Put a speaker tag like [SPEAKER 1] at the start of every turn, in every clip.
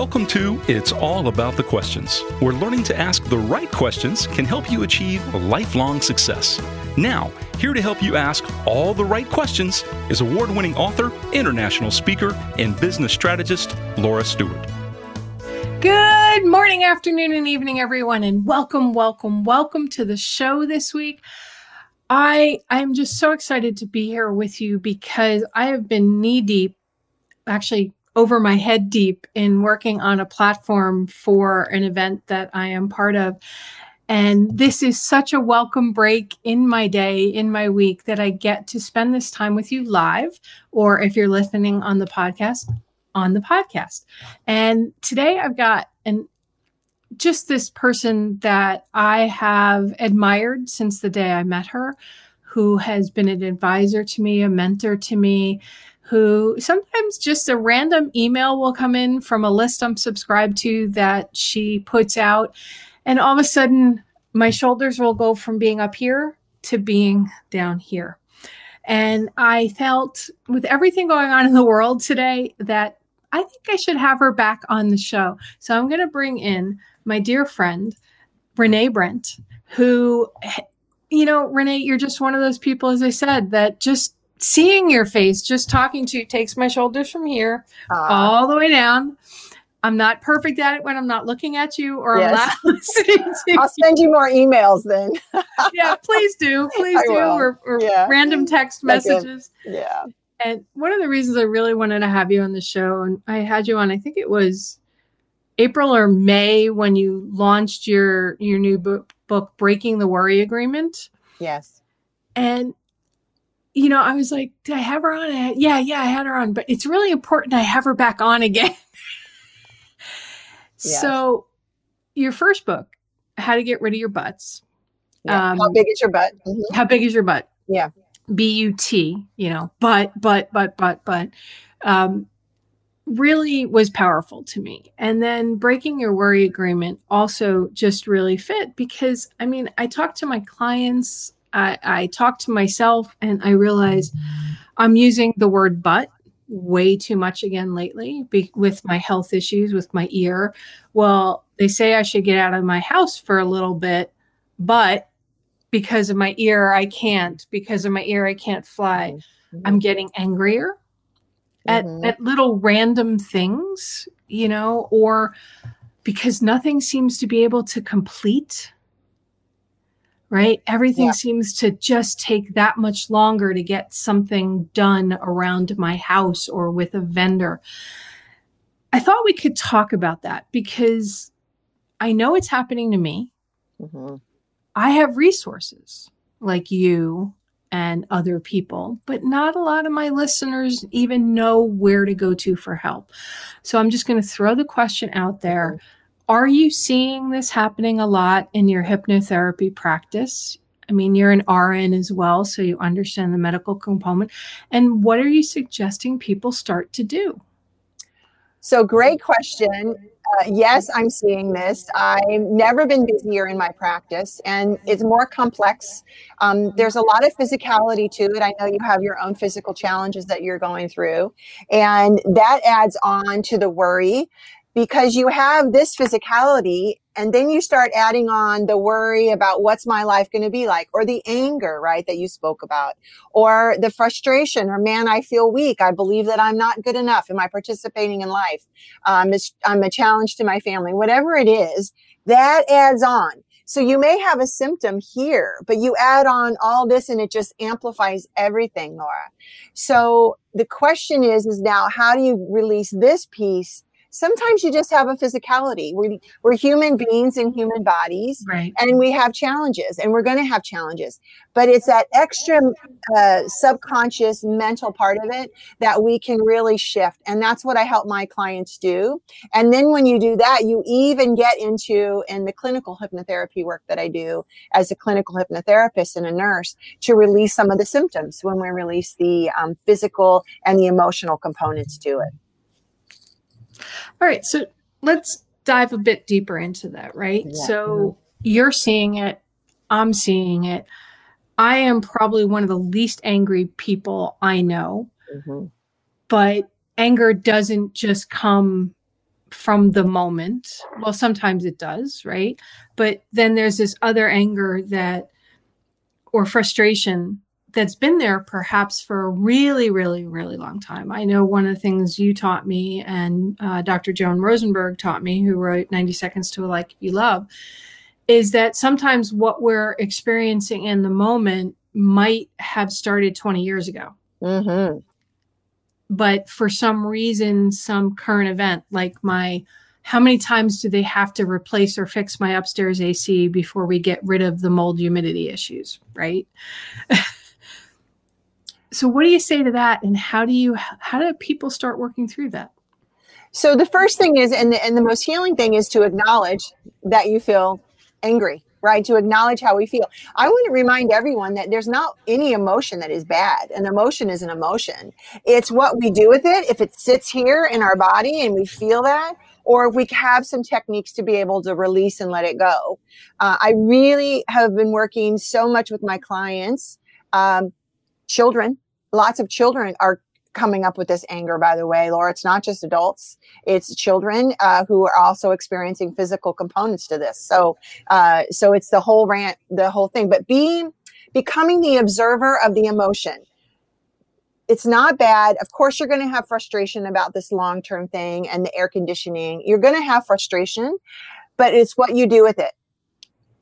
[SPEAKER 1] Welcome to It's All About the Questions, where learning to ask the right questions can help you achieve lifelong success. Now, here to help you ask all the right questions is award winning author, international speaker, and business strategist Laura Stewart.
[SPEAKER 2] Good morning, afternoon, and evening, everyone, and welcome, welcome, welcome to the show this week. I I'm just so excited to be here with you because I have been knee deep, actually over my head deep in working on a platform for an event that I am part of. And this is such a welcome break in my day, in my week, that I get to spend this time with you live, or if you're listening on the podcast, on the podcast. And today I've got an just this person that I have admired since the day I met her, who has been an advisor to me, a mentor to me, who sometimes just a random email will come in from a list I'm subscribed to that she puts out. And all of a sudden, my shoulders will go from being up here to being down here. And I felt with everything going on in the world today that I think I should have her back on the show. So I'm going to bring in my dear friend, Renee Brent, who, you know, Renee, you're just one of those people, as I said, that just seeing your face, just talking to you takes my shoulders from here uh, all the way down. I'm not perfect at it when I'm not looking at you or yes. I'm not listening
[SPEAKER 3] to I'll send you more emails then.
[SPEAKER 2] yeah, please do. Please I do. Will. Or, or yeah. random text messages.
[SPEAKER 3] Yeah.
[SPEAKER 2] And one of the reasons I really wanted to have you on the show, and I had you on, I think it was April or May when you launched your your new book, book Breaking the Worry Agreement.
[SPEAKER 3] Yes.
[SPEAKER 2] And you know, I was like, did I have her on? yeah, yeah, I had her on, but it's really important I have her back on again. yes. So, your first book, How to Get Rid of Your Butts.
[SPEAKER 3] Yeah. Um, how big is your butt? Mm-hmm.
[SPEAKER 2] How big is your butt?
[SPEAKER 3] Yeah.
[SPEAKER 2] B U T, you know, but, but, but, but, but. Um, really was powerful to me. And then breaking your worry agreement also just really fit because I mean, I talk to my clients, I, I talk to myself, and I realize I'm using the word but way too much again lately be, with my health issues with my ear. Well, they say I should get out of my house for a little bit, but because of my ear, I can't. Because of my ear, I can't fly. Mm-hmm. I'm getting angrier at, mm-hmm. at little random things, you know, or because nothing seems to be able to complete, right? Everything yeah. seems to just take that much longer to get something done around my house or with a vendor. I thought we could talk about that because I know it's happening to me. Mm-hmm. I have resources like you and other people, but not a lot of my listeners even know where to go to for help. So I'm just going to throw the question out there. Are you seeing this happening a lot in your hypnotherapy practice? I mean, you're an RN as well, so you understand the medical component. And what are you suggesting people start to do?
[SPEAKER 3] So, great question. Uh, yes, I'm seeing this. I've never been busier in my practice, and it's more complex. Um, there's a lot of physicality to it. I know you have your own physical challenges that you're going through, and that adds on to the worry because you have this physicality and then you start adding on the worry about what's my life going to be like or the anger right that you spoke about or the frustration or man i feel weak. I believe that i'm not good enough. Am i participating in life? Um, i'm a challenge to my family whatever it is that adds on. So you may have a symptom here, but you add on all this and it just amplifies everything, Laura. So the question is, is now how do you release this piece sometimes you just have a physicality. We're, we're human beings in human bodies,
[SPEAKER 2] right.
[SPEAKER 3] and we have challenges, and we're going to have challenges. But it's that extra uh, subconscious mental part of it that we can really shift. And that's what I help my clients do. And then when you do that, you even get into in the clinical hypnotherapy work that I do as a clinical hypnotherapist and a nurse to release some of the symptoms when we release the um, physical and the emotional components to it.
[SPEAKER 2] All right. So let's dive a bit deeper into that, right? Yeah. So mm-hmm. you're seeing it, I'm seeing it. I am probably one of the least angry people I know. Mm-hmm. But anger doesn't just come from the moment. Well, sometimes it does, right? But then there's this other anger that or frustration that's been there perhaps for a really, really, really long time. I know one of the things you taught me and uh, Dr. Joan Rosenberg taught me, who wrote 90 Seconds to a Life You Love, is that sometimes what we're experiencing in the moment might have started 20 years ago. Mm-hmm. But for some reason, some current event, like my how many times do they have to replace or fix my upstairs AC before we get rid of the mold humidity issues, right? so what do you say to that and how do you how do people start working through that?
[SPEAKER 3] So the first thing is and the, and the most healing thing is to acknowledge that you feel angry right? To acknowledge how we feel. I want to remind everyone that there's not any emotion that is bad. An emotion is an emotion. It's what we do with it. If it sits here in our body and we feel that or if we have some techniques to be able to release and let it go. Uh, i really have been working so much with my clients um, children, lots of children are coming up with this anger, by the way, Laura. It's not just adults, it's children uh, who are also experiencing physical components to this. So, uh, so it's the whole rant, the whole thing. But being, becoming the observer of the emotion. It's not bad. Of course, you're going to have frustration about this long term thing and the air conditioning. You're going to have frustration, but it's what you do with it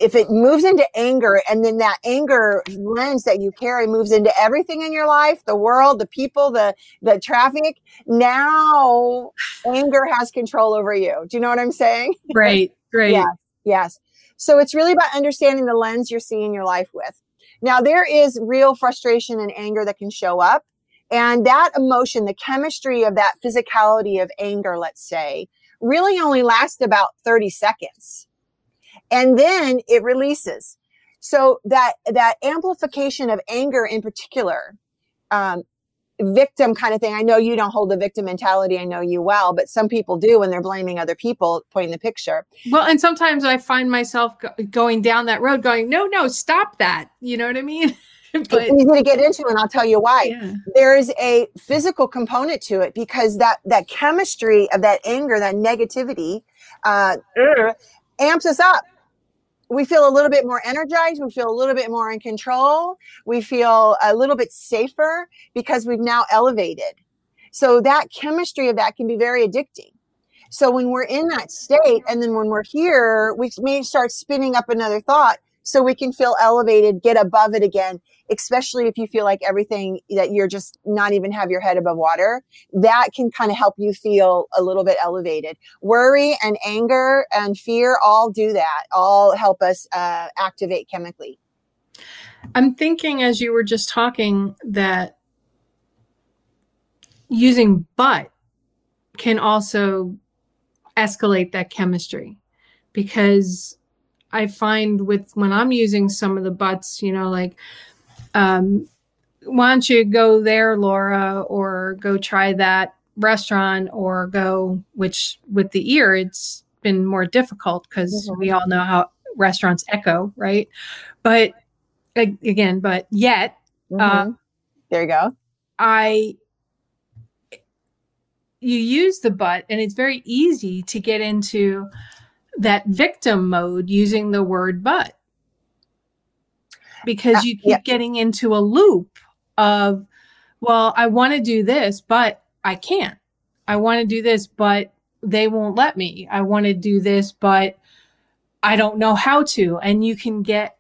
[SPEAKER 3] if it moves into anger and then that anger lens that you carry moves into everything in your life the world the people the the traffic now anger has control over you. Do you know what i'm saying?
[SPEAKER 2] Right right
[SPEAKER 3] yes yes. So it's really about understanding the lens you're seeing your life with. Now there is real frustration and anger that can show up and that emotion the chemistry of that physicality of anger let's say really only lasts about 30 seconds and then it releases. So that, that amplification of anger in particular, um, victim kind of thing. I know you don't hold the victim mentality. I know you well, but some people do when they're blaming other people, pointing the picture.
[SPEAKER 2] Well, and sometimes I find myself go- going down that road going, no, no, stop that. You know what I mean?
[SPEAKER 3] but it's easy to get into and I'll tell you why. Yeah. There is a physical component to it because that, that chemistry of that anger, that negativity, uh, amps us up we feel a little bit more energized. We feel a little bit more in control. We feel a little bit safer because we've now elevated. So that chemistry of that can be very addicting. So when we're in that state and then when we're here, we may start spinning up another thought so we can feel elevated, get above it again, especially if you feel like everything that you're just not even have your head above water. That can kind of help you feel a little bit elevated. Worry and anger and fear all do that, all help us uh, activate chemically.
[SPEAKER 2] I'm thinking as you were just talking that using but can also escalate that chemistry because I find with when I'm using some of the butts, you know, like, um, why don't you go there, Laura, or go try that restaurant, or go, which with the ear, it's been more difficult because mm-hmm. we all know how restaurants echo, right? But again, but yet, mm-hmm. uh,
[SPEAKER 3] there you go.
[SPEAKER 2] I, you use the butt, and it's very easy to get into that victim mode using the word but because uh, you keep yeah. getting into a loop of well i want to do this but i can't. I want to do this but they won't let me. I want to do this but i don't know how to. And you can get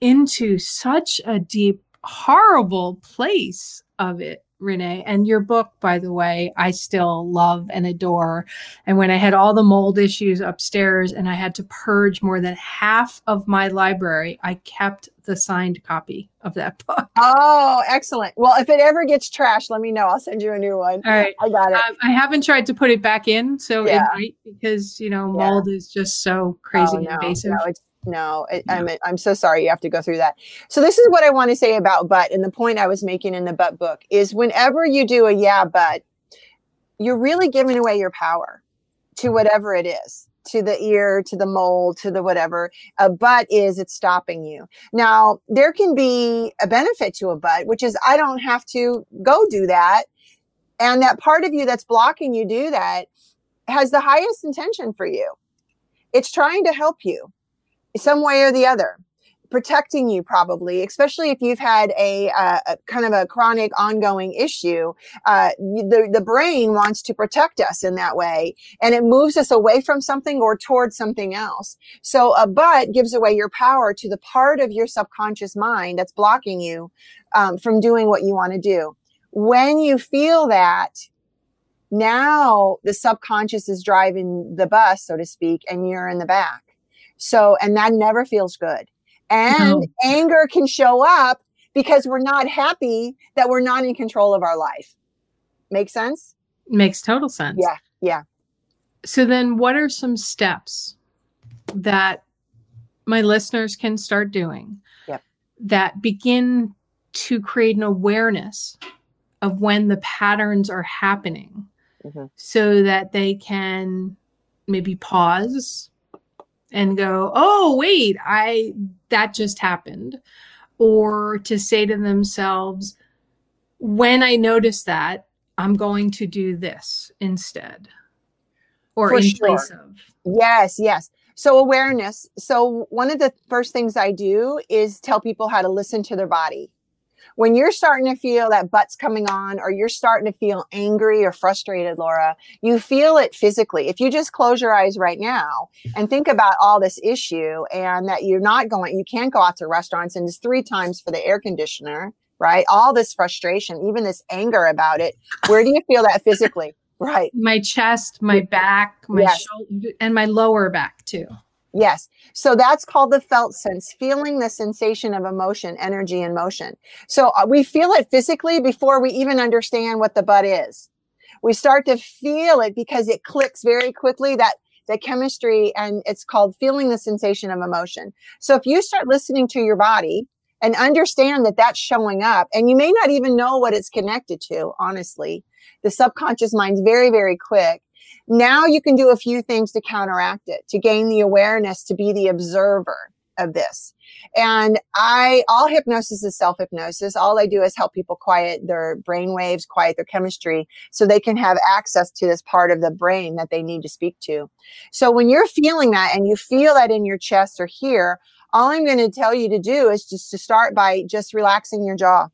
[SPEAKER 2] into such a deep horrible place of it Renee. And your book, by the way, I still love and adore. And when I had all the mold issues upstairs and I had to purge more than half of my library, I kept the signed copy of that book.
[SPEAKER 3] Oh, excellent. Well, if it ever gets trashed, let me know. I'll send you a new one.
[SPEAKER 2] All right. I got it. Um, I haven't tried to put it back in. So yeah. it might because, you know, mold yeah. is just so crazy oh, no, invasive. No,
[SPEAKER 3] no, it, I'm I'm so sorry you have to go through that. So this is what I want to say about but, and the point I was making in the but book is whenever you do a yeah but, you're really giving away your power to mm-hmm. whatever it is to the ear, to the mold, to the whatever. A but is it's stopping you. Now, there can be a benefit to a but, which is I don't have to go do that. And that part of you that's blocking you do that has the highest intention for you. It's trying to help you some way or the other protecting you probably especially if you've had a, a kind of a chronic ongoing issue uh, the, the brain wants to protect us in that way and it moves us away from something or towards something else. So a but gives away your power to the part of your subconscious mind that's blocking you um, from doing what you want to do. When you feel that now the subconscious is driving the bus so to speak and you're in the back so and that never feels good and no. anger can show up because we're not happy that we're not in control of our life. Make sense?
[SPEAKER 2] Makes total sense.
[SPEAKER 3] Yeah. Yeah.
[SPEAKER 2] So then what are some steps that my listeners can start doing
[SPEAKER 3] yep.
[SPEAKER 2] that begin to create an awareness of when the patterns are happening mm-hmm. so that they can maybe pause and go, "Oh, wait, I that just happened." Or to say to themselves, "When I notice that, I'm going to do this instead." Or
[SPEAKER 3] For
[SPEAKER 2] in
[SPEAKER 3] sure.
[SPEAKER 2] place of.
[SPEAKER 3] Yes, yes. So awareness. So one of the first things I do is tell people how to listen to their body when you're starting to feel that butt's coming on or you're starting to feel angry or frustrated, Laura, you feel it physically. If you just close your eyes right now and think about all this issue and that you're not going, you can't go out to restaurants and it's three times for the air conditioner, right? All this frustration, even this anger about it. Where do you feel that physically? Right.
[SPEAKER 2] My chest, my back, my yes. shoulder, and my lower back too.
[SPEAKER 3] Yes. So that's called the felt sense, feeling the sensation of emotion, energy, and motion. So uh, we feel it physically before we even understand what the butt is. We start to feel it because it clicks very quickly that the chemistry and it's called feeling the sensation of emotion. So if you start listening to your body and understand that that's showing up and you may not even know what it's connected to, honestly, the subconscious mind's very, very quick now you can do a few things to counteract it, to gain the awareness, to be the observer of this. And I, all hypnosis is self hypnosis. All I do is help people quiet their brain waves, quiet their chemistry so they can have access to this part of the brain that they need to speak to. So when you're feeling that and you feel that in your chest or here, all I'm going to tell you to do is just to start by just relaxing your jaw.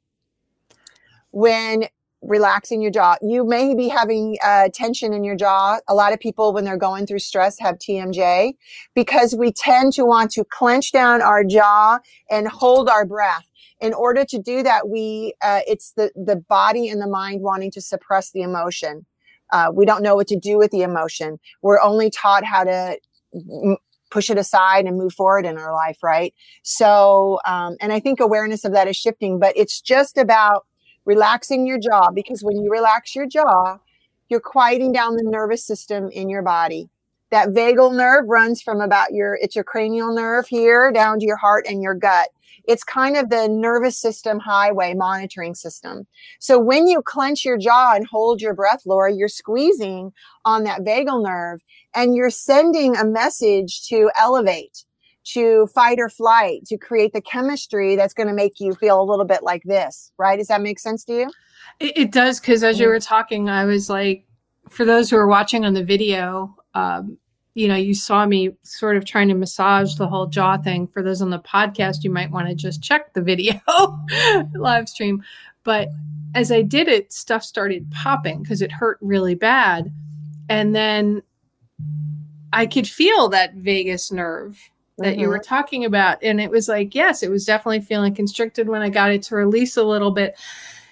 [SPEAKER 3] When relaxing your jaw. You may be having uh, tension in your jaw. A lot of people, when they're going through stress, have TMJ because we tend to want to clench down our jaw and hold our breath. In order to do that, we uh, it's the the body and the mind wanting to suppress the emotion. Uh, we don't know what to do with the emotion. We're only taught how to m- push it aside and move forward in our life, right? So, um, and I think awareness of that is shifting, but it's just about relaxing your jaw because when you relax your jaw, you're quieting down the nervous system in your body. That vagal nerve runs from about your, it's your cranial nerve here down to your heart and your gut. It's kind of the nervous system highway monitoring system. So when you clench your jaw and hold your breath, Laura, you're squeezing on that vagal nerve and you're sending a message to elevate to fight or flight to create the chemistry that's going to make you feel a little bit like this, right? Does that make sense to you?
[SPEAKER 2] It, it does, because as you mm-hmm. were talking, I was like, for those who are watching on the video, um, you know, you saw me sort of trying to massage the whole jaw thing. For those on the podcast, you might want to just check the video live stream. But as I did it, stuff started popping because it hurt really bad. And then I could feel that vagus nerve that mm-hmm. you were mm-hmm. talking about. And it was like, yes, it was definitely feeling constricted when I got it to release a little bit.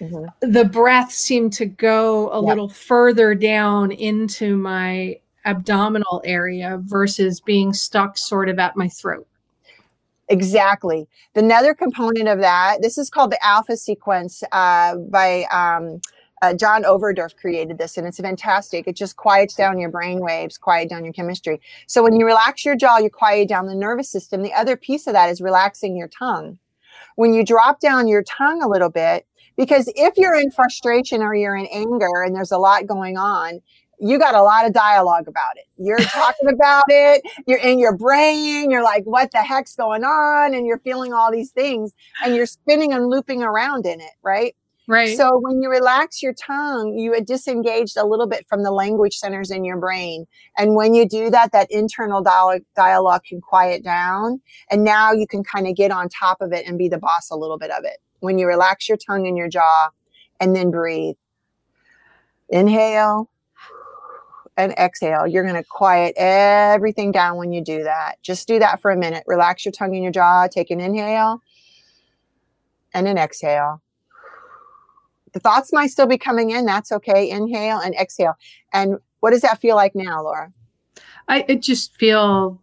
[SPEAKER 2] Mm-hmm. The breath seemed to go a yep. little further down into my abdominal area versus being stuck sort of at my throat.
[SPEAKER 3] Exactly. Another component of that, this is called the alpha sequence uh, by um, uh, John Overdurf created this, and it's fantastic. It just quiets down your brain waves, quiet down your chemistry. So when you relax your jaw, you quiet down the nervous system. The other piece of that is relaxing your tongue. When you drop down your tongue a little bit, because if you're in frustration or you're in anger and there's a lot going on, you got a lot of dialogue about it. You're talking about it. You're in your brain. You're like, what the heck's going on? And you're feeling all these things and you're spinning and looping around in it, right?
[SPEAKER 2] Right.
[SPEAKER 3] So when you relax your tongue, you are disengaged a little bit from the language centers in your brain. And when you do that, that internal dialogue, dialogue can quiet down. And now you can kind of get on top of it and be the boss a little bit of it. When you relax your tongue and your jaw and then breathe. Inhale and exhale. You're going to quiet everything down when you do that. Just do that for a minute. Relax your tongue and your jaw. Take an inhale and an exhale. The thoughts might still be coming in. That's okay. Inhale and exhale. And what does that feel like now, Laura?
[SPEAKER 2] I it just feel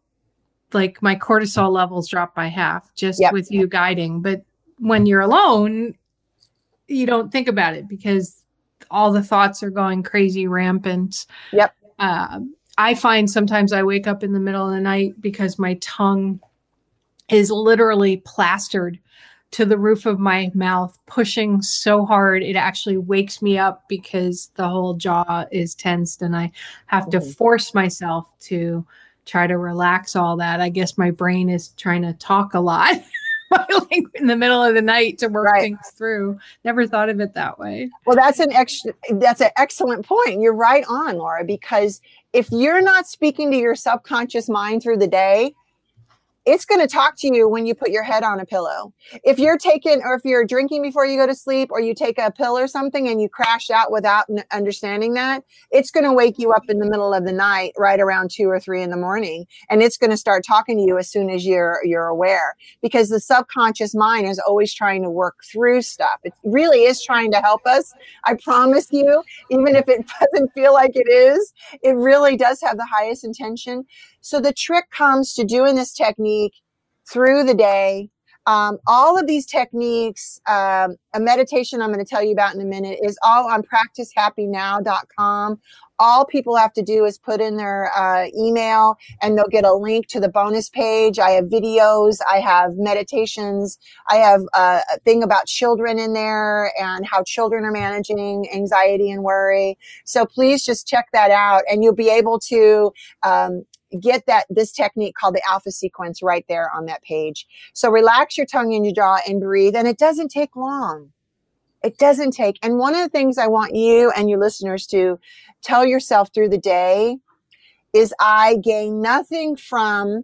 [SPEAKER 2] like my cortisol levels drop by half just yep. with you guiding. But when you're alone, you don't think about it because all the thoughts are going crazy rampant.
[SPEAKER 3] Yep.
[SPEAKER 2] Uh, I find sometimes I wake up in the middle of the night because my tongue is literally plastered to the roof of my mouth, pushing so hard it actually wakes me up because the whole jaw is tensed and I have to mm-hmm. force myself to try to relax all that. I guess my brain is trying to talk a lot. like in the middle of the night to work right. things through. Never thought of it that way.
[SPEAKER 3] Well, that's an ex- that's an excellent point. You're right on, Laura, because if you're not speaking to your subconscious mind through the day, it's going to talk to you when you put your head on a pillow. If you're taking, or if you're drinking before you go to sleep, or you take a pill or something and you crash out without understanding that, it's going to wake you up in the middle of the night, right around two or three in the morning, and it's going to start talking to you as soon as you're you're aware. Because the subconscious mind is always trying to work through stuff. It really is trying to help us. I promise you, even if it doesn't feel like it is, it really does have the highest intention. So the trick comes to doing this technique through the day. Um, all of these techniques, um, a meditation I'm going to tell you about in a minute, is all on practicehappynow.com. All people have to do is put in their uh, email and they'll get a link to the bonus page. I have videos, I have meditations, I have uh, a thing about children in there and how children are managing anxiety and worry. So please just check that out and you'll be able to um, get that this technique called the alpha sequence right there on that page. So relax your tongue and your jaw and breathe. And it doesn't take long. It doesn't take. And one of the things I want you and your listeners to tell yourself through the day is I gain nothing from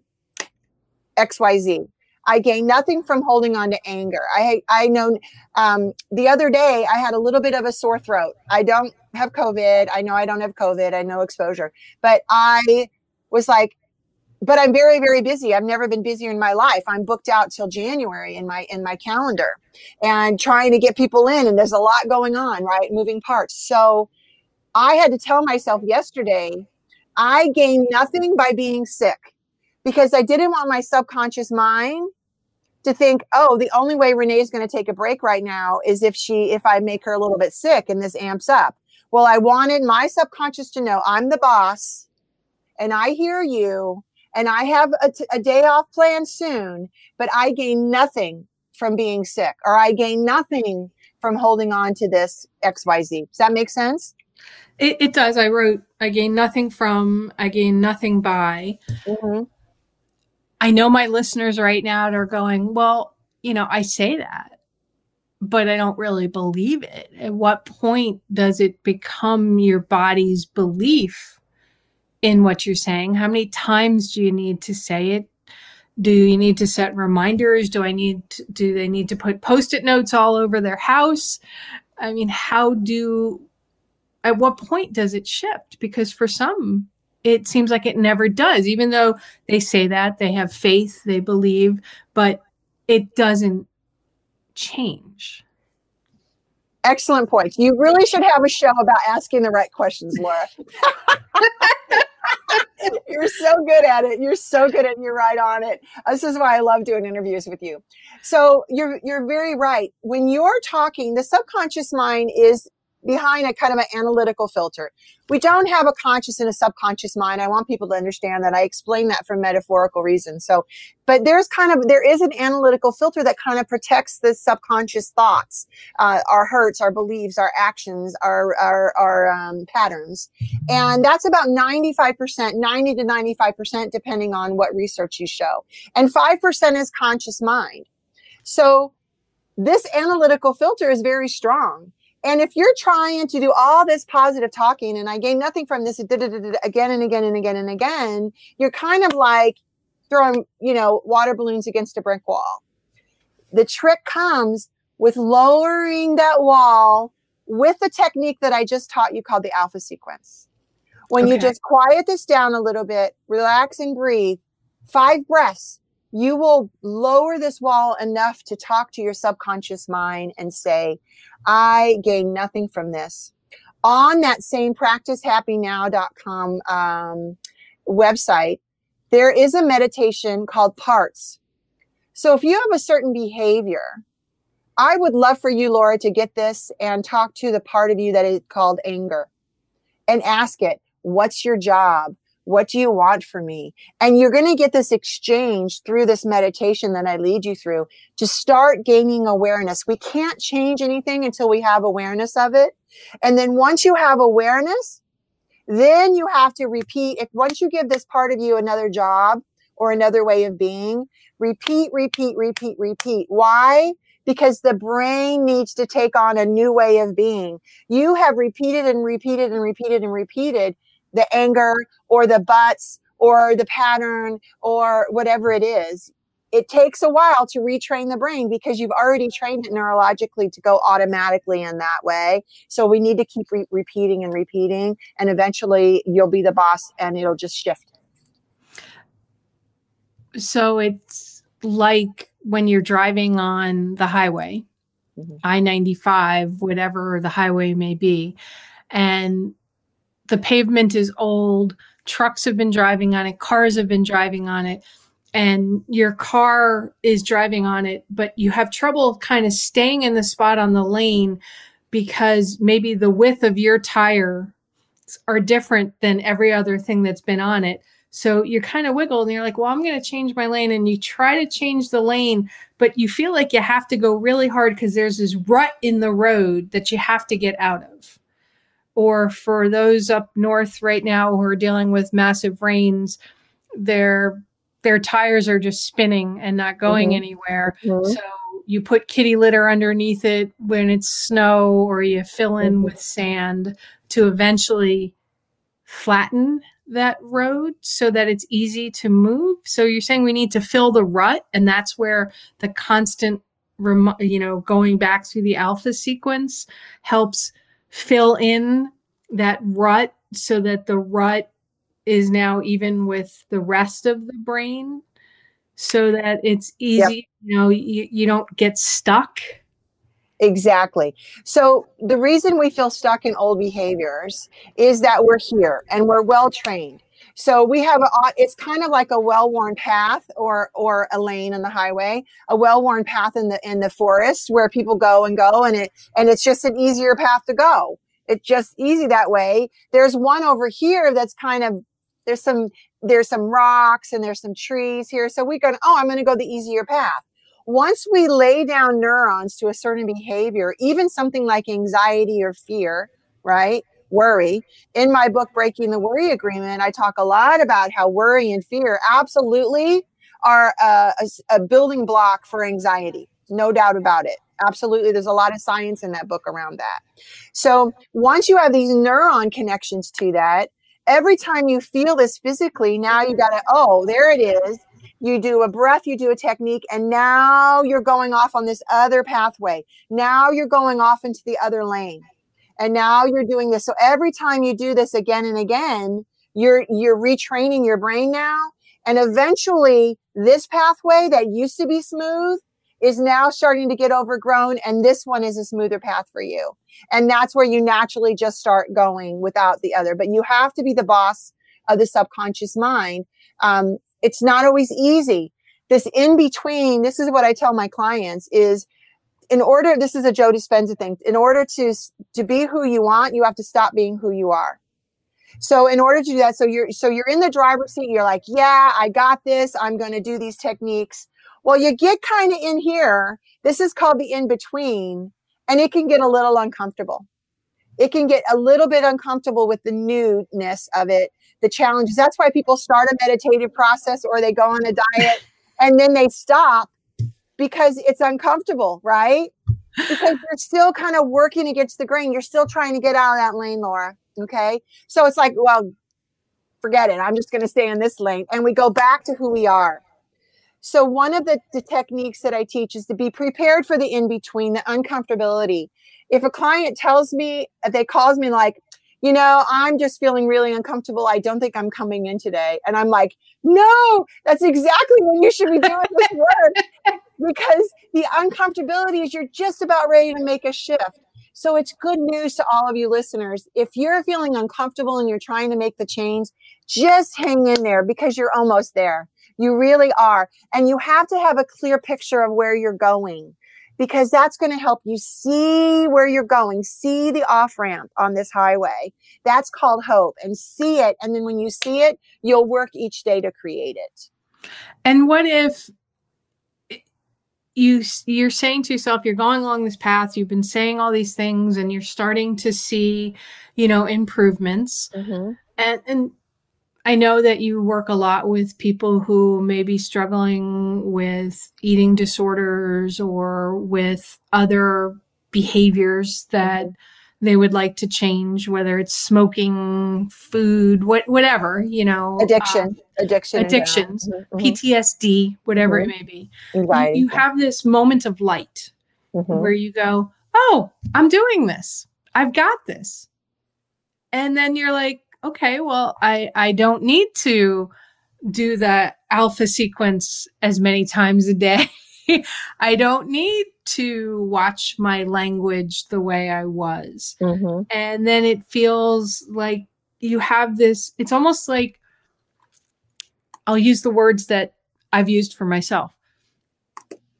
[SPEAKER 3] XYZ. I gain nothing from holding on to anger. I I know um, the other day I had a little bit of a sore throat. I don't have COVID. I know I don't have COVID. I know exposure, but I was like, but I'm very, very busy. I've never been busier in my life. I'm booked out till January in my in my calendar and trying to get people in. And there's a lot going on, right? Moving parts. So I had to tell myself yesterday, I gain nothing by being sick because I didn't want my subconscious mind to think, oh, the only way Renee is going to take a break right now is if she if I make her a little bit sick and this amps up. Well, I wanted my subconscious to know I'm the boss and I hear you and I have a, t- a day off planned soon, but I gain nothing from being sick or I gain nothing from holding on to this XYZ. Does that make sense?
[SPEAKER 2] It, it does. I wrote, I gain nothing from, I gain nothing by. Mm-hmm. I know my listeners right now are going, well, you know, I say that, but I don't really believe it. At what point does it become your body's belief in what you're saying? How many times do you need to say it? Do you need to set reminders? Do I need to, do they need to put post-it notes all over their house? I mean, how do at what point does it shift? Because for some it seems like it never does even though they say that they have faith, they believe, but it doesn't change.
[SPEAKER 3] Excellent point. You really should have a show about asking the right questions, Laura. You're so good at it. You're so good at it. You're right on it. This is why I love doing interviews with you. So you're you're very right. When you're talking, the subconscious mind is behind a kind of an analytical filter. We don't have a conscious and a subconscious mind. I want people to understand that. I explain that for metaphorical reasons. So, but there's kind of, there is an analytical filter that kind of protects the subconscious thoughts, uh, our hurts, our beliefs, our actions, our, our, our um, patterns. And that's about 95%, 90 to 95%, depending on what research you show. And 5% is conscious mind. So this analytical filter is very strong. And if you're trying to do all this positive talking and I gain nothing from this again and again and again and again, you're kind of like throwing, you know, water balloons against a brick wall. The trick comes with lowering that wall with the technique that I just taught you called the alpha sequence. When okay. you just quiet this down a little bit, relax and breathe, five breaths, you will lower this wall enough to talk to your subconscious mind and say, I gain nothing from this. On that same practicehappynow.com um, website, there is a meditation called parts. So if you have a certain behavior, I would love for you, Laura, to get this and talk to the part of you that is called anger and ask it, what's your job? What do you want from me? And you're going to get this exchange through this meditation that I lead you through to start gaining awareness. We can't change anything until we have awareness of it. And then once you have awareness, then you have to repeat. If once you give this part of you another job or another way of being, repeat, repeat, repeat, repeat. Why? Because the brain needs to take on a new way of being. You have repeated and repeated and repeated and repeated the anger or the butts or the pattern or whatever it is it takes a while to retrain the brain because you've already trained it neurologically to go automatically in that way. So we need to keep re- repeating and repeating, and eventually you'll be the boss and it'll just shift.
[SPEAKER 2] So it's like when you're driving on the highway, mm-hmm. I 95, whatever the highway may be, and the pavement is old, trucks have been driving on it, cars have been driving on it, and your car is driving on it, but you have trouble kind of staying in the spot on the lane because maybe the width of your tire are different than every other thing that's been on it. So you're kind of wiggled and you're like, well, I'm going to change my lane. And you try to change the lane, but you feel like you have to go really hard because there's this rut in the road that you have to get out of or for those up north right now who are dealing with massive rains, their their tires are just spinning and not going mm-hmm. anywhere. Mm-hmm. So you put kitty litter underneath it when it's snow, or you fill in mm-hmm. with sand to eventually flatten that road so that it's easy to move. So you're saying we need to fill the rut, and that's where the constant, rem- you know, going back through the alpha sequence helps fill in that rut so that the rut is now even with the rest of the brain so that it's easy yep. you know you, you don't get stuck
[SPEAKER 3] Exactly. So the reason we feel stuck in old behaviors is that we're here and we're well trained. So we have a, it's kind of like a well-worn path or or a lane on the highway, a well-worn path in the in the forest where people go and go and it and it's just an easier path to go. It's just easy that way. There's one over here that's kind of there's some there's some rocks and there's some trees here. So we go, oh, I'm going to go the easier path. Once we lay down neurons to a certain behavior, even something like anxiety or fear, right? Worry. In my book, Breaking the Worry Agreement, I talk a lot about how worry and fear absolutely are a, a, a building block for anxiety. No doubt about it. Absolutely. There's a lot of science in that book around that. So once you have these neuron connections to that, every time you feel this physically, now you got to, oh, there it is. You do a breath, you do a technique, and now you're going off on this other pathway. Now you're going off into the other lane. And now you're doing this. So every time you do this again and again, you're you're retraining your brain now. And eventually this pathway that used to be smooth is now starting to get overgrown and this one is a smoother path for you and that's where you naturally just start going without the other but you have to be the boss of the subconscious mind um, it's not always easy this in between this is what i tell my clients is in order this is a joe dispenza thing in order to to be who you want you have to stop being who you are so in order to do that so you're so you're in the driver's seat you're like yeah i got this i'm going to do these techniques well, you get kind of in here. This is called the in between, and it can get a little uncomfortable. It can get a little bit uncomfortable with the newness of it, the challenges. That's why people start a meditative process or they go on a diet and then they stop because it's uncomfortable, right? Because you're still kind of working against the grain. You're still trying to get out of that lane, Laura. Okay. So it's like, well, forget it. I'm just going to stay in this lane. And we go back to who we are. So, one of the, the techniques that I teach is to be prepared for the in between, the uncomfortability. If a client tells me, they calls me like, you know, I'm just feeling really uncomfortable. I don't think I'm coming in today. And I'm like, no, that's exactly when you should be doing this work because the uncomfortability is you're just about ready to make a shift. So it's good news to all of you listeners. If you're feeling uncomfortable and you're trying to make the change, just hang in there because you're almost there. You really are. And you have to have a clear picture of where you're going because that's going to help you see where you're going, see the off ramp on this highway. That's called hope and see it. And then when you see it, you'll work each day to create it.
[SPEAKER 2] And what if you you're saying to yourself you're going along this path you've been saying all these things and you're starting to see you know improvements mm-hmm. and and I know that you work a lot with people who may be struggling with eating disorders or with other behaviors that they would like to change, whether it's smoking, food, what, whatever, you know,
[SPEAKER 3] addiction, uh, addiction,
[SPEAKER 2] addictions, mm-hmm. PTSD, whatever mm-hmm. it may be. Right. You, you, have this moment of light mm-hmm. where you go, Oh, I'm doing this. I've got this. And then you're like, okay, well, I, I don't need to do the alpha sequence as many times a day. I don't need to watch my language the way I was. Mm-hmm. And then it feels like you have this, it's almost like I'll use the words that I've used for myself.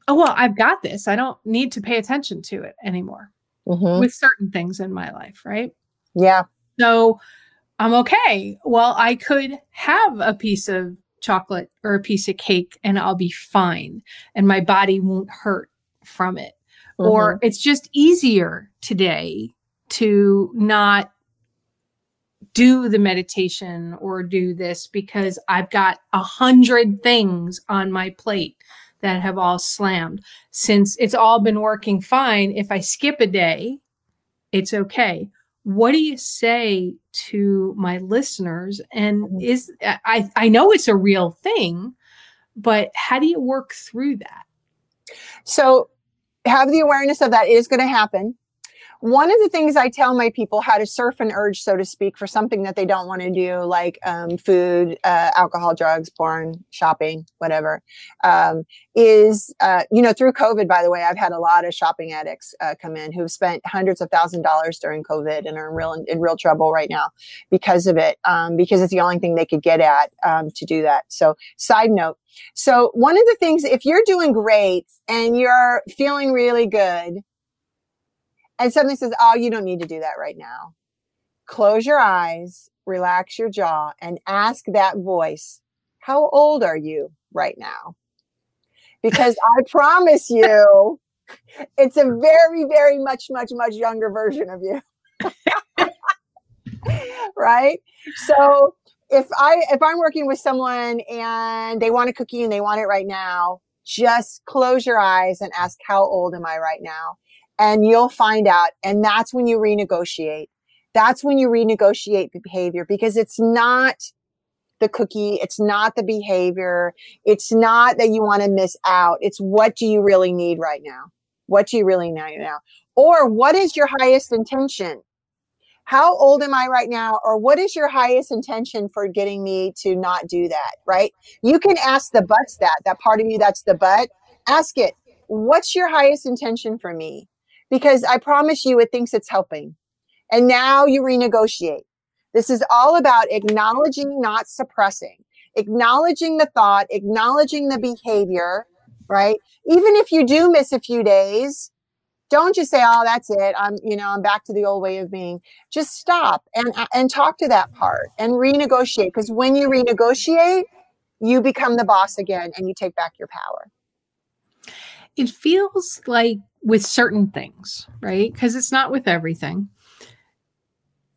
[SPEAKER 2] Oh, well, I've got this. I don't need to pay attention to it anymore mm-hmm. with certain things in my life, right?
[SPEAKER 3] Yeah.
[SPEAKER 2] So I'm okay. Well, I could have a piece of chocolate or a piece of cake and I'll be fine and my body won't hurt from it. Mm-hmm. Or it's just easier today to not do the meditation or do this because I've got a hundred things on my plate that have all slammed. Since it's all been working fine, if I skip a day, it's okay what do you say to my listeners? And mm-hmm. is i i know it's a real thing but how do you work through that?
[SPEAKER 3] So have the awareness of that is going to happen one of the things I tell my people how to surf an urge, so to speak, for something that they don't want to do, like um, food, uh, alcohol, drugs, porn, shopping, whatever, um, is, uh, you know, through COVID, by the way, I've had a lot of shopping addicts uh, come in who've spent hundreds of thousand dollars during COVID and are in real, in real trouble right now because of it, um, because it's the only thing they could get at um, to do that. So, side note. So, one of the things, if you're doing great and you're feeling really good, and something says, Oh, you don't need to do that right now. Close your eyes, relax your jaw, and ask that voice, How old are you right now? Because I promise you, it's a very, very much, much, much younger version of you. right? So if I if I'm working with someone and they want a cookie and they want it right now, just close your eyes and ask how old am I right now? And you'll find out. And that's when you renegotiate. That's when you renegotiate the behavior because it's not the cookie. It's not the behavior. It's not that you want to miss out. It's what do you really need right now? What do you really need now? Or what is your highest intention? How old am I right now? Or what is your highest intention for getting me to not do that? Right? You can ask the buts that, that part of you that's the but. Ask it. What's your highest intention for me? Because I promise you it thinks it's helping. And now you renegotiate. This is all about acknowledging, not suppressing, acknowledging the thought, acknowledging the behavior, right? Even if you do miss a few days, don't just say, "Oh, that's it. I'm, you know, I'm back to the old way of being." Just stop and uh, and talk to that part and renegotiate because when you renegotiate, you become the boss again and you take back your power.
[SPEAKER 2] It feels like with certain things, right? Because it's not with everything.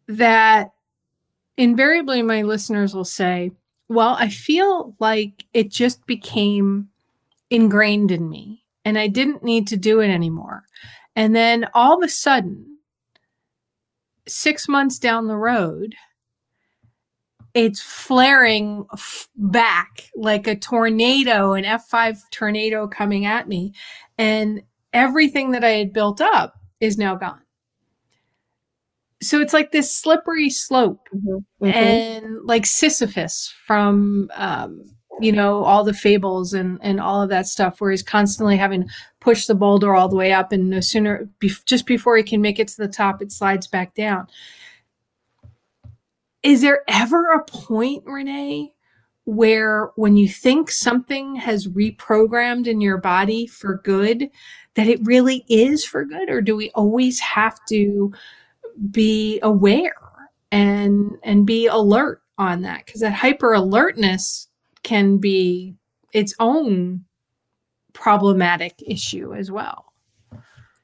[SPEAKER 2] That invariably my listeners will say, Well, I feel like it just became ingrained in me. and I didn't need to do it anymore. And then all of a sudden, six months down the road, it's flaring f- back like a tornado, an F5 tornado coming at me. And everything that I had built up is now gone. So it's like this slippery slope mm-hmm. Mm-hmm. and like Sisyphus from, um, you know, all the fables and, and all of that stuff where he's constantly having to push the boulder all the way up. And no sooner, be- just before he can make it to the top, it slides back down is there ever a point, Renee, where when you think something has reprogrammed in your body for good, that it really is for good? Or do we always have to be aware and and be alert on that? Because that hyper alertness can be its own problematic issue as well.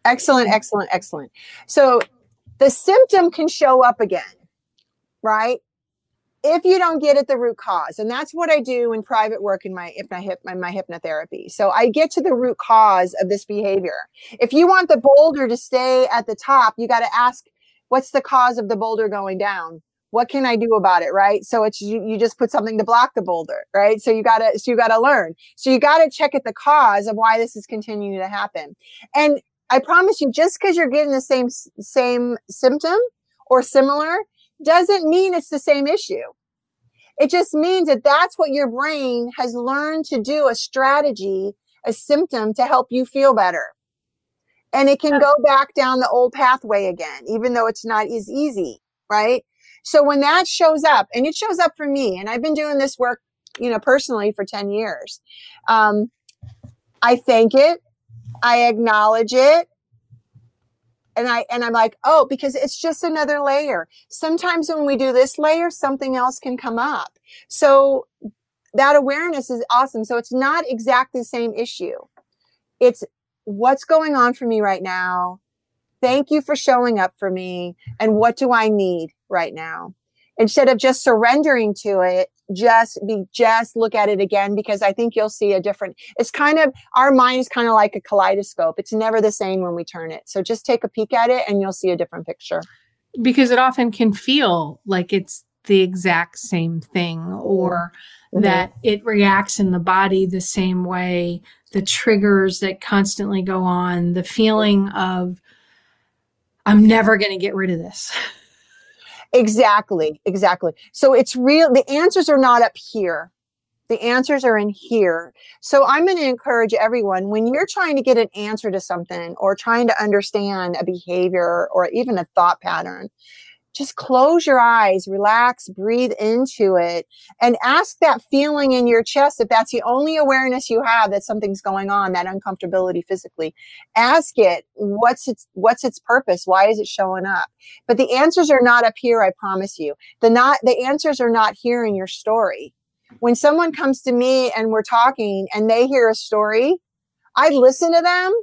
[SPEAKER 3] Excellent, excellent, excellent. So the symptom can show up again right? If you don't get at the root cause, and that's what I do in private work in my my hip my, my hypnotherapy. So I get to the root cause of this behavior. If you want the boulder to stay at the top, you got to ask, what's the cause of the boulder going down? What can I do about it? Right. So it's you, you just put something to block the boulder, right? So you gotta so you gotta learn. So you gotta check at the cause of why this is continuing to happen. And I promise you, just because you're getting the same same symptom or similar doesn't mean it's the same issue. It just means that that's what your brain has learned to do a strategy, a symptom to help you feel better. And it can go back down the old pathway again, even though it's not as easy, right? So when that shows up, and it shows up for me, and I've been doing this work, you know, personally for 10 years, um, I thank it, I acknowledge it, and I and I'm like, oh, because it's just another layer. Sometimes when we do this layer, something else can come up. So that awareness is awesome. So it's not exactly the same issue. It's what's going on for me right now. Thank you for showing up for me. And what do I need right now? Instead of just surrendering to it, just be just look at it again because I think you'll see a different it's kind of our mind is kind of like a kaleidoscope. It's never the same when we turn it. So just take a peek at it and you'll see a different picture.
[SPEAKER 2] Because it often can feel like it's the exact same thing or mm-hmm. that it reacts in the body the same way, the triggers that constantly go on, the feeling of I'm never going to get rid of this.
[SPEAKER 3] Exactly, exactly. So it's real. The answers are not up here. The answers are in here. So I'm going to encourage everyone when you're trying to get an answer to something or trying to understand a behavior or even a thought pattern, just close your eyes, relax, breathe into it, and ask that feeling in your chest if that's the only awareness you have that something's going on, that uncomfortability physically. Ask it, what's its what's its purpose? Why is it showing up? But the answers are not up here, I promise you. The not the answers are not here in your story. When someone comes to me and we're talking and they hear a story, I listen to them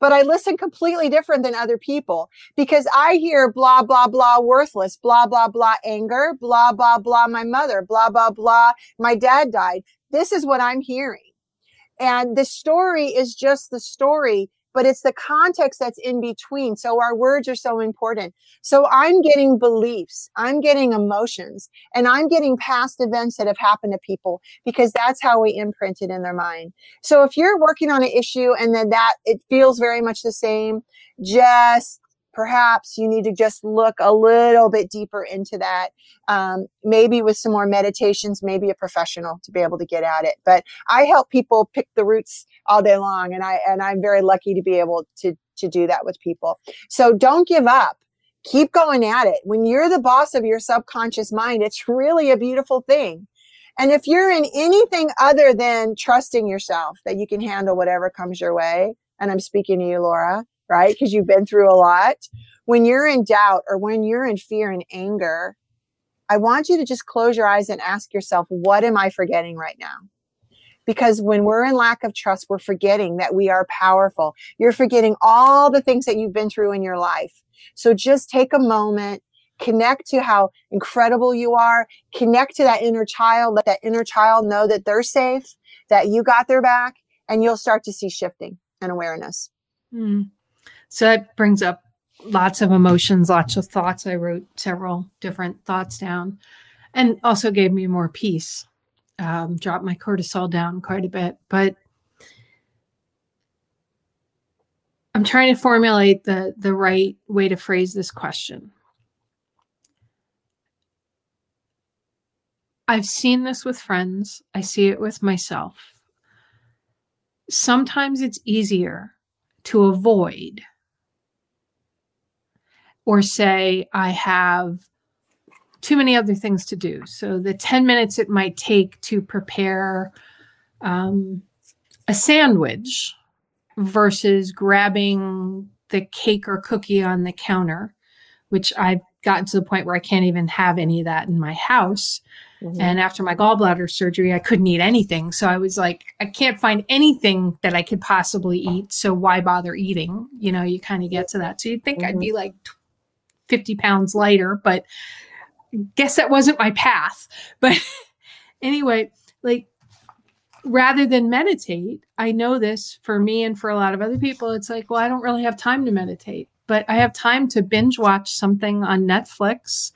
[SPEAKER 3] but I listen completely different than other people because I hear blah, blah, blah, worthless, blah, blah, blah, anger, blah, blah, blah, my mother, blah, blah, blah, my dad died. This is what I'm hearing. And the story is just the story but it's the context that's in between. So our words are so important. So I'm getting beliefs, I'm getting emotions, and I'm getting past events that have happened to people because that's how we imprint it in their mind. So if you're working on an issue and then that it feels very much the same, just perhaps you need to just look a little bit deeper into that um, maybe with some more meditations maybe a professional to be able to get at it. But i help people pick the roots all day long and i and i'm very lucky to be able to to do that with people. So don't give up. Keep going at it. When you're the boss of your subconscious mind it's really a beautiful thing. And if you're in anything other than trusting yourself that you can handle whatever comes your way and i'm speaking to you laura right? Because you've been through a lot. When you're in doubt or when you're in fear and anger, I want you to just close your eyes and ask yourself, what am I forgetting right now? Because when we're in lack of trust, we're forgetting that we are powerful. You're forgetting all the things that you've been through in your life. So just take a moment, connect to how incredible you are, connect to that inner child, let that inner child know that they're safe, that you got their back, and you'll start to see shifting. and awareness.
[SPEAKER 2] Mm. So that brings up lots of emotions, lots of thoughts. I wrote several different thoughts down and also gave me more peace. Um, dropped my cortisol down quite a bit. But I'm trying to formulate the, the right way to phrase this question. I've seen this with friends, I see it with myself. Sometimes it's easier to avoid or say, I have too many other things to do. So the 10 minutes it might take to prepare um, a sandwich versus grabbing the cake or cookie on the counter, which I've gotten to the point where I can't even have any of that in my house. Mm-hmm. And after my gallbladder surgery, I couldn't eat anything. So I was like, I can't find anything that I could possibly eat. So why bother eating? You know, you kind of get to that. So you'd think mm-hmm. I'd be like 50 pounds lighter, but guess that wasn't my path. But anyway, like rather than meditate, I know this for me and for a lot of other people, it's like, well, I don't really have time to meditate, but I have time to binge watch something on Netflix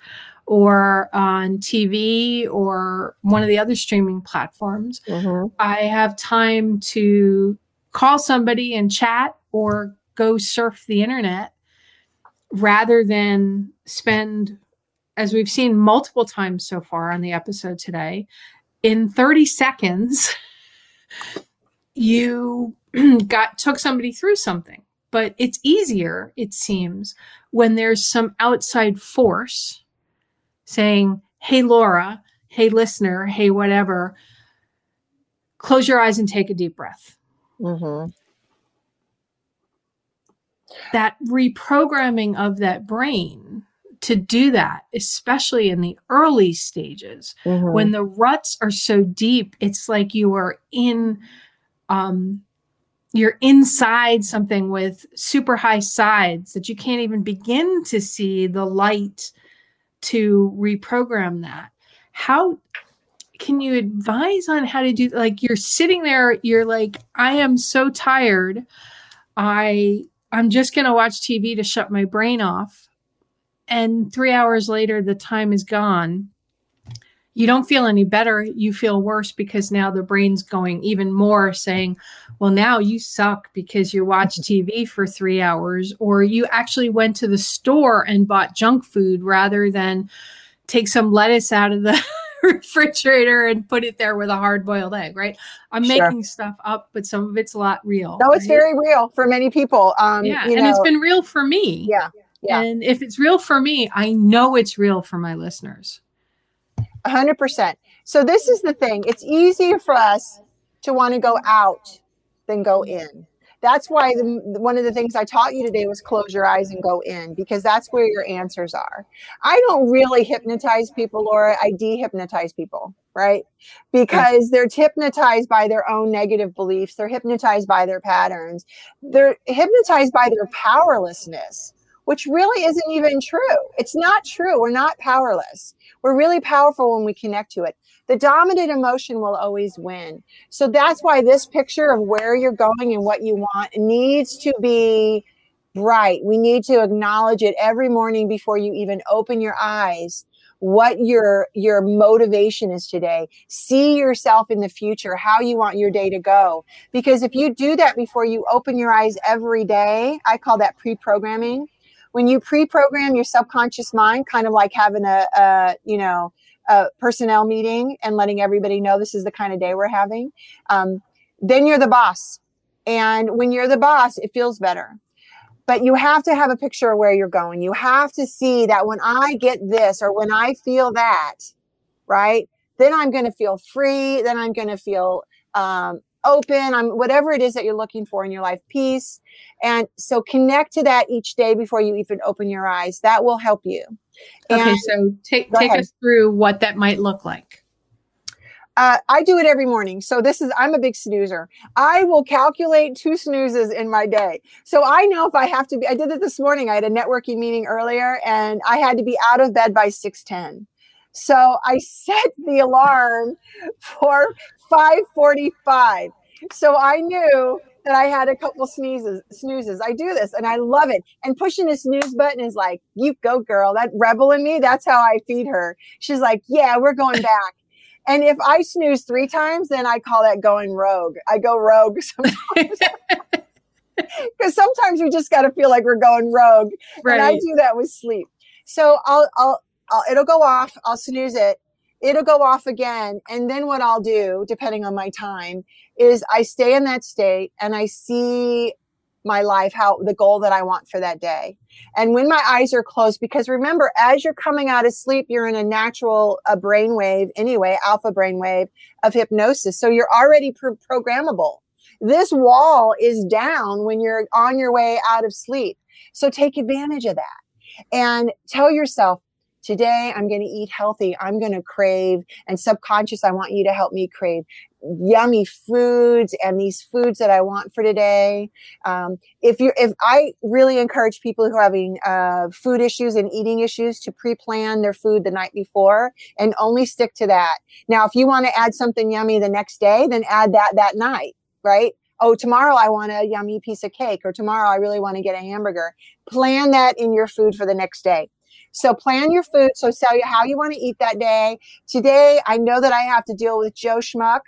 [SPEAKER 2] or on TV or one of the other streaming platforms. Mm-hmm. I have time to call somebody and chat or go surf the internet rather than spend as we've seen multiple times so far on the episode today, in 30 seconds, you got took somebody through something. But it's easier, it seems, when there's some outside force saying, Hey, Laura, hey, listener, hey, whatever, close your eyes and take a deep breath. Mm-hmm. That reprogramming of that brain to do that, especially in the early stages mm-hmm. when the ruts are so deep, it's like you are in, um, you're inside something with super high sides that you can't even begin to see the light to reprogram that. How can you advise on how to do like you're sitting there you're like I am so tired I I'm just going to watch TV to shut my brain off. And three hours later the time is gone. You don't feel any better. You feel worse because now the brain's going even more saying well now you suck because you watched tv for three hours or you actually went to the store and bought junk food rather than take some lettuce out of the refrigerator and put it there with a hard boiled egg right i'm sure. making stuff up but some of it's a lot real
[SPEAKER 3] no it's very real for many people um
[SPEAKER 2] yeah and know, it's been real for me
[SPEAKER 3] yeah
[SPEAKER 2] yeah. And if it's real for me, I know it's real for my listeners.
[SPEAKER 3] 100%. So, this is the thing it's easier for us to want to go out than go in. That's why the, one of the things I taught you today was close your eyes and go in because that's where your answers are. I don't really hypnotize people, Laura. I de-hypnotize people, right? Because they're hypnotized by their own negative beliefs. They're hypnotized by their patterns. They're hypnotized by their powerlessness which really isn't even true. It's not true. We're not powerless. We're really powerful when we connect to it. The dominant emotion will always win. So that's why this picture of where you're going and what you want needs to be bright. We need to acknowledge it every morning before you even open your eyes what your your motivation is today see yourself in the future how you want your day to go because if you do that before you open your eyes every day i call that pre-programming when you pre-program your subconscious mind, kind of like having a, a you know, a personnel meeting and letting everybody know this is the kind of day we're having, um, then you're the boss. And when you're the boss, it feels better. But you have to have a picture of where you're going. You have to see that when I get this or when I feel that, right, then I'm going to feel free. Then I'm going to feel um, open i'm whatever it is that you're looking for in your life peace and so connect to that each day before you even open your eyes that will help you
[SPEAKER 2] and okay so take take ahead. us through what that might look like
[SPEAKER 3] uh, I do it every morning. So this is, I'm a big snoozer. I will calculate two snoozes in my day. So I know if I have to be, I did it this morning. I had a networking meeting earlier and I had to be out of bed by 610. So I set the alarm for 545. So I knew that I had a couple sneezes, snoozes. I do this and I love it. And pushing the snooze button is like, you go, girl. That rebel in me, that's how I feed her. She's like, yeah, we're going back. And if I snooze three times, then I call that going rogue. I go rogue sometimes. Because sometimes we just got to feel like we're going rogue. Right. And I do that with sleep. So I'll, I'll, I'll, it'll go off. I'll snooze it. It'll go off again. And then what I'll do, depending on my time, is I stay in that state and I see my life, how the goal that I want for that day. And when my eyes are closed, because remember, as you're coming out of sleep, you're in a natural uh, brainwave anyway, alpha brainwave of hypnosis. So you're already pro- programmable. This wall is down when you're on your way out of sleep. So take advantage of that and tell yourself, today I'm going to eat healthy. I'm going to crave and subconscious. I want you to help me crave yummy foods and these foods that I want for today. Um, if you, if I really encourage people who are having uh, food issues and eating issues to pre-plan their food the night before and only stick to that. Now, if you want to add something yummy the next day, then add that that night, right? Oh, tomorrow I want a yummy piece of cake, or tomorrow I really want to get a hamburger. Plan that in your food for the next day. So plan your food. So tell you how you want to eat that day. Today, I know that I have to deal with Joe Schmuck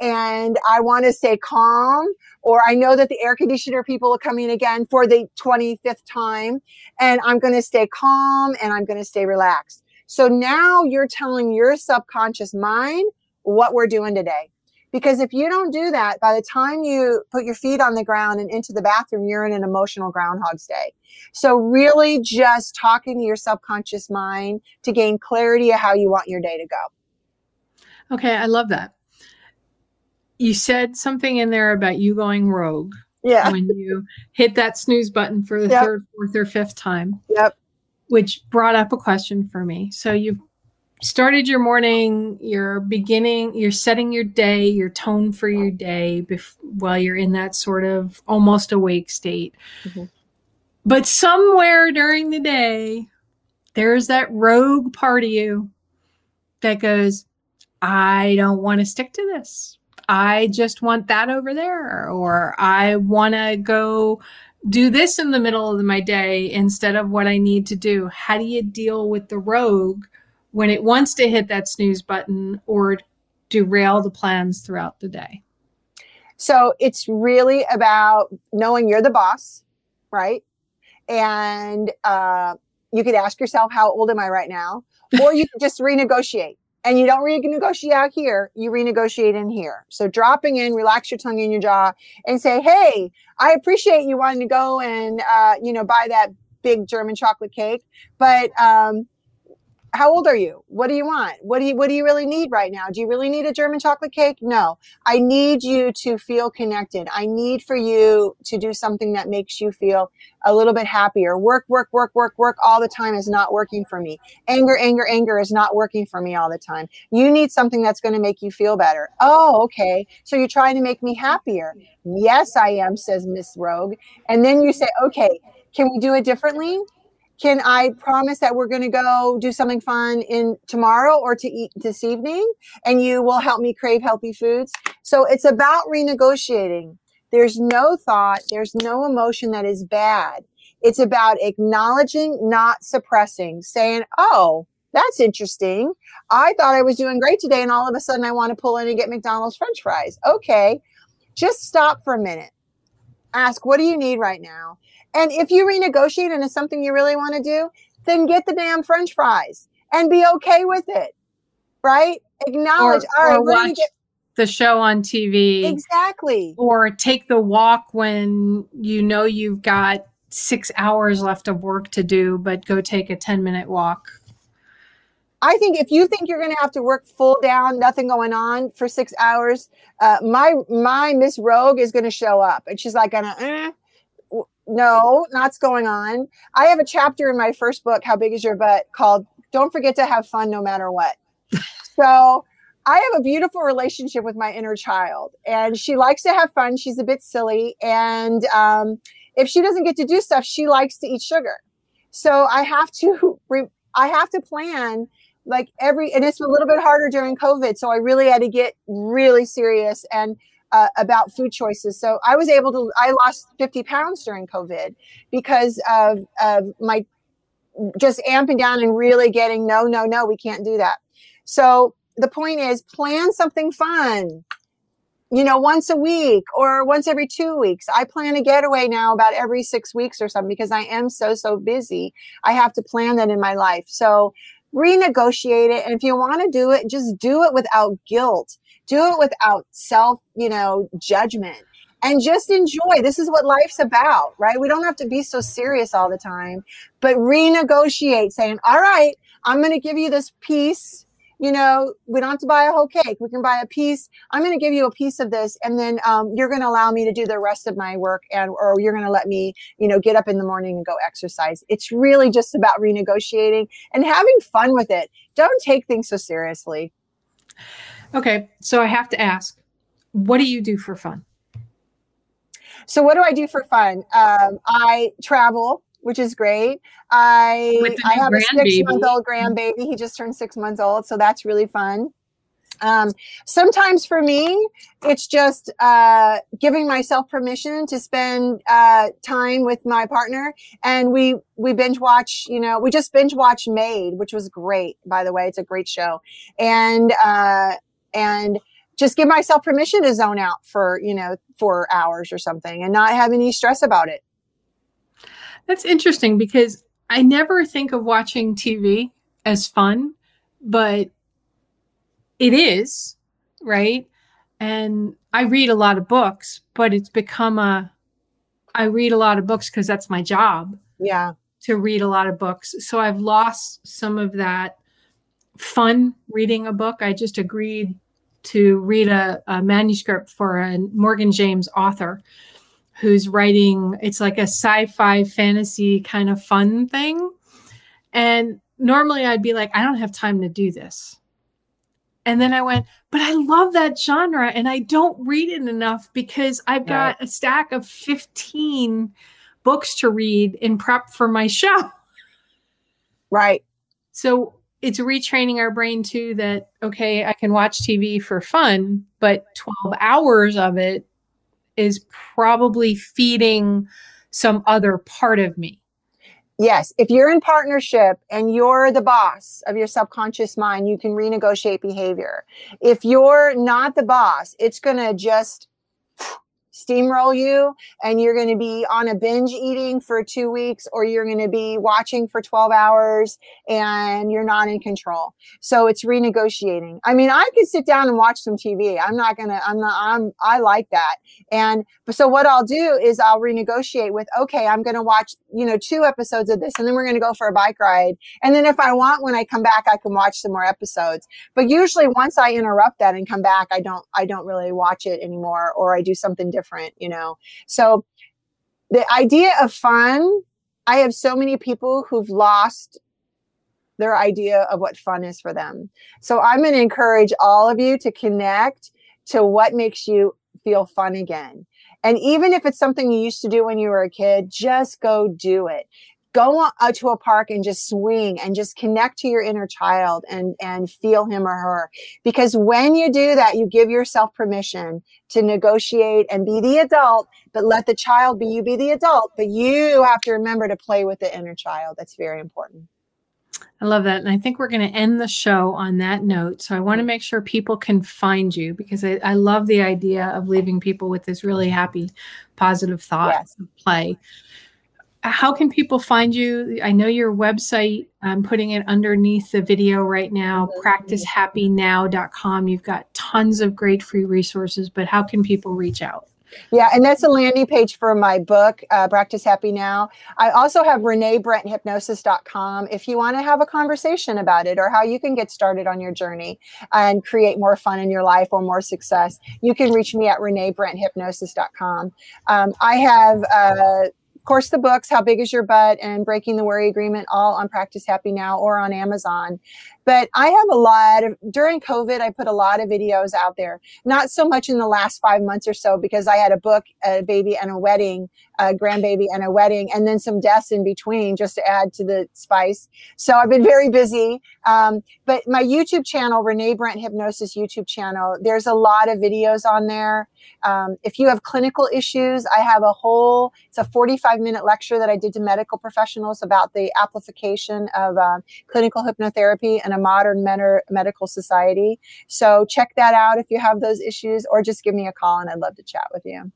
[SPEAKER 3] and I want to stay calm, or I know that the air conditioner people are coming again for the 25th time, and I'm going to stay calm and I'm going to stay relaxed. So now you're telling your subconscious mind what we're doing today. Because if you don't do that, by the time you put your feet on the ground and into the bathroom, you're in an emotional groundhog's day. So really just talking to your subconscious mind to gain clarity of how you want your day to go.
[SPEAKER 2] Okay, I love that. You said something in there about you going rogue.
[SPEAKER 3] Yeah.
[SPEAKER 2] When you hit that snooze button for the yep. third, fourth, or fifth time.
[SPEAKER 3] Yep.
[SPEAKER 2] Which brought up a question for me. So you've started your morning, you're beginning, you're setting your day, your tone for your day bef- while you're in that sort of almost awake state. Mm-hmm. But somewhere during the day, there's that rogue part of you that goes, I don't want to stick to this. I just want that over there. Or I want to go do this in the middle of my day instead of what I need to do. How do you deal with the rogue when it wants to hit that snooze button or derail the plans throughout the day?
[SPEAKER 3] So it's really about knowing you're the boss, right? And uh, you could ask yourself, how old am I right now? Or you could just renegotiate. And you don't renegotiate out here, you renegotiate in here. So dropping in, relax your tongue in your jaw and say, hey, I appreciate you wanting to go and, uh, you know, buy that big German chocolate cake, but um, how old are you? What do you want? What do you what do you really need right now? Do you really need a German chocolate cake? No. I need you to feel connected. I need for you to do something that makes you feel a little bit happier. Work, work, work, work, work all the time is not working for me. Anger, anger, anger is not working for me all the time. You need something that's going to make you feel better. Oh, okay. So you're trying to make me happier. Yes, I am, says Miss Rogue. And then you say, okay, can we do it differently? Can I promise that we're going to go do something fun in tomorrow or to eat this evening? And you will help me crave healthy foods. So it's about renegotiating. There's no thought, there's no emotion that is bad. It's about acknowledging, not suppressing, saying, Oh, that's interesting. I thought I was doing great today, and all of a sudden I want to pull in and get McDonald's French fries. Okay, just stop for a minute. Ask, what do you need right now? And if you renegotiate and it's something you really want to do, then get the damn French fries and be okay with it. Right? Acknowledge.
[SPEAKER 2] Or, all right, watch get- the show on TV.
[SPEAKER 3] Exactly.
[SPEAKER 2] Or take the walk when you know you've got six hours left of work to do, but go take a 10 minute walk.
[SPEAKER 3] I think if you think you're going to have to work full down, nothing going on for six hours, uh, my my Miss Rogue is going to show up, and she's like, "Gonna, eh, no, not's going on. I have a chapter in my first book, How Big Is Your Butt, called Don't Forget to Have Fun No Matter What. so I have a beautiful relationship with my inner child, and she likes to have fun. She's a bit silly. And um, if she doesn't get to do stuff, she likes to eat sugar. So I have to, I have to plan like every, and it's a little bit harder during COVID. So I really had to get really serious and uh, about food choices. So I was able to, I lost 50 pounds during COVID because of, of my just amping down and really getting, no, no, no, we can't do that. So the point is plan something fun you know, once a week or once every two weeks. I plan a getaway now about every six weeks or something because I am so, so busy. I have to plan that in my life. So renegotiate it. And if you want to do it, just do it without guilt. Do it without self, you know, judgment and just enjoy. This is what life's about, right? We don't have to be so serious all the time, but renegotiate saying, all right, I'm going to give you this piece you know, we don't have to buy a whole cake. We can buy a piece. I'm going to give you a piece of this, and then um, you're going to allow me to do the rest of my work, and or you're going to let me, you know, get up in the morning and go exercise. It's really just about renegotiating and having fun with it. Don't take things so seriously.
[SPEAKER 2] Okay, so I have to ask, what do you do for fun?
[SPEAKER 3] So, what do I do for fun? Um, I travel which is great. I I have a six month old grandbaby. He just turned six months old, so that's really fun. Um, sometimes for me, it's just uh, giving myself permission to spend uh, time with my partner, and we we binge watch. You know, we just binge watch Maid, which was great. By the way, it's a great show, and uh, and just give myself permission to zone out for you know four hours or something, and not have any stress about it.
[SPEAKER 2] That's interesting because I never think of watching TV as fun, but it is, right? And I read a lot of books, but it's become a I read a lot of books because that's my job.
[SPEAKER 3] Yeah.
[SPEAKER 2] To read a lot of books. So I've lost some of that fun reading a book. I just agreed to read a, a manuscript for a Morgan James author who's writing it's like a sci-fi fantasy kind of fun thing. And normally i'd be like i don't have time to do this. And then i went but i love that genre and i don't read it enough because i've got a stack of 15 books to read in prep for my show.
[SPEAKER 3] Right.
[SPEAKER 2] So it's retraining our brain too that okay i can watch tv for fun but 12 hours of it is probably feeding some other part of me.
[SPEAKER 3] Yes, if you're in partnership and you're the boss of your subconscious mind, you can renegotiate behavior. If you're not the boss, it's going to just steamroll you and you're going to be on a binge eating for two weeks or you're going to be watching for 12 hours and you're not in control. So it's renegotiating. I mean, I could sit down and watch some TV. I'm not going to, I'm not, I'm, I like that. And so what I'll do is I'll renegotiate with, okay, I'm going to watch, you know, two episodes of this and then we're going to go for a bike ride. And then if I want, when I come back, I can watch some more episodes. But usually once I interrupt that and come back, I don't, I don't really watch it anymore or I do something different different, you know? So the idea of fun, I have so many people who've lost their idea of what fun is for them. So I'm going to encourage all of you to connect to what makes you feel fun again. And even if it's something you used to do when you were a kid, just go do it go out uh, to a park and just swing and just connect to your inner child and and feel him or her because when you do that you give yourself permission to negotiate and be the adult but let the child be you be the adult but you have to remember to play with the inner child that's very important
[SPEAKER 2] I love that. And I think we're going to end the show on that note. So I want to make sure people can find you because I, I love the idea of leaving people with this really happy, positive thought yes. play how can people find you? I know your website. I'm putting it underneath the video right now, practicehappynow.com. You've got tons of great free resources, but how can people reach out?
[SPEAKER 3] Yeah, and that's a landing page for my book, uh, Practice Happy Now. I also have reneebrenthypnosis.com if you want to have a conversation about it or how you can get started on your journey and create more fun in your life or more success. You can reach me at reneebrenthypnosis.com. Um, I have uh, of course, the books, How Big Is Your Butt and Breaking the Worry Agreement, all on Practice Happy Now or on Amazon. But I have a lot of, during COVID, I put a lot of videos out there. Not so much in the last five months or so because I had a book, a baby, and a wedding, a grandbaby, and a wedding, and then some deaths in between just to add to the spice. So I've been very busy. Um, but my YouTube channel, Renee Brent Hypnosis YouTube channel, there's a lot of videos on there. Um, if you have clinical issues, I have a whole, it's a 45 minute lecture that I did to medical professionals about the application of uh, clinical hypnotherapy a modern med- medical society. So check that out if you have those issues, or just give me a call and I'd love to chat with you.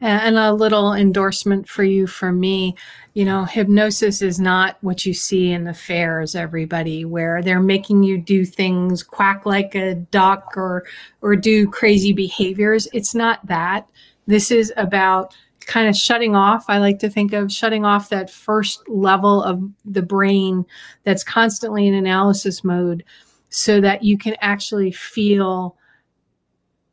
[SPEAKER 2] And a little endorsement for you from me. You know, hypnosis is not what you see in the fairs, everybody, where they're making you do things, quack like a duck or or do crazy behaviors. It's not that. This is about kind of shutting off. I like to think of shutting off that first level of the brain that's constantly in analysis mode so that you can actually feel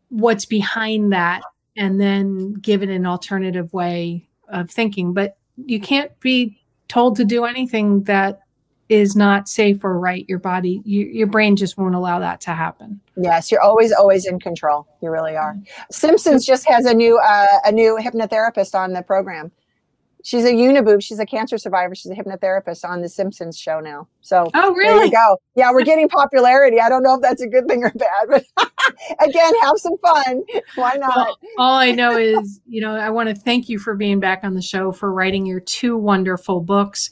[SPEAKER 2] what's behind that and then give it an alternative way of thinking. But you can't be told to do anything that is not safe or right. Your body, you, your brain just won't allow that to happen.
[SPEAKER 3] Yes, you're always always in control. You really are. Simpsons just has a new uh, a new hypnotherapist on the program. She's a uniboob. She's a cancer survivor. She's a hypnotherapist on the Simpsons show now. So
[SPEAKER 2] oh, really?
[SPEAKER 3] Go. Yeah, we're getting popularity. I don't know if that's a good thing or bad, but again, have some fun. Why not? Well,
[SPEAKER 2] all I know is, you know, I want to thank you for being back on the show, for writing your two wonderful books,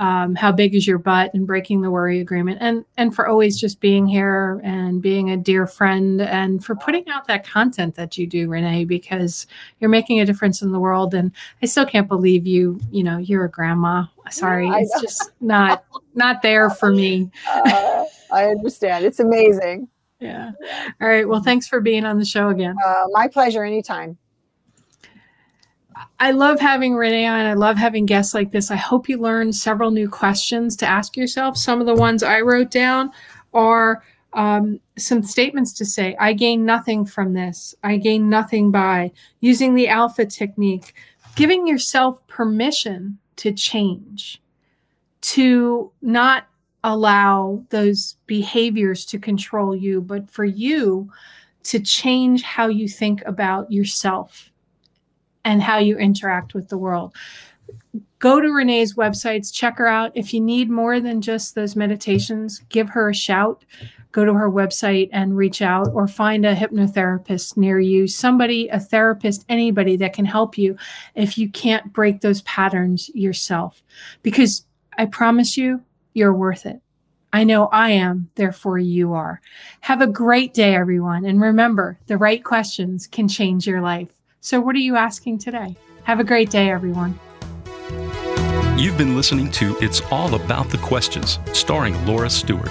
[SPEAKER 2] um, "How Big Is Your Butt" and "Breaking the Worry Agreement," and and for always just being here and being a dear friend, and for putting out that content that you do, Renee, because you're making a difference in the world. And I still can't believe you. You know, you're a grandma sorry yeah, it's just not not there for me
[SPEAKER 3] uh, i understand it's amazing
[SPEAKER 2] yeah all right well thanks for being on the show again
[SPEAKER 3] uh, my pleasure anytime
[SPEAKER 2] I love having Renee on. I love having guests like this. I hope you learned several new questions to ask yourself. Some of the ones I wrote down are um, some statements to say. I gain nothing from this. I gain nothing by using the alpha technique, giving yourself permission to change, to not allow those behaviors to control you, but for you to change how you think about yourself and how you interact with the world. Go to Renee's websites, check her out. If you need more than just those meditations, give her a shout go to her website and reach out or find a hypnotherapist near you, somebody, a therapist, anybody that can help you if you can't break those patterns yourself. Because I promise you, you're worth it. I know I am, therefore you are. Have a great day, everyone. And remember, the right questions can change your life. So, what are you asking today? Have a great day, everyone.
[SPEAKER 1] You've been listening to It's All About the Questions, starring Laura Stewart.